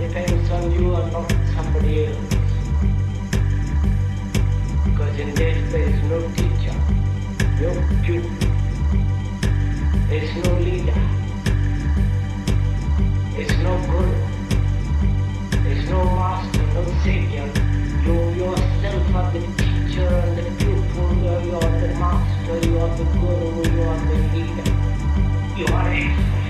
depends on you and not somebody else. Because in this there is no teacher, no pupil, there is no leader, there is no guru, there is no master, no savior. You yourself are the teacher and the pupil, you are the master, you are the guru, you are the leader. You are everything.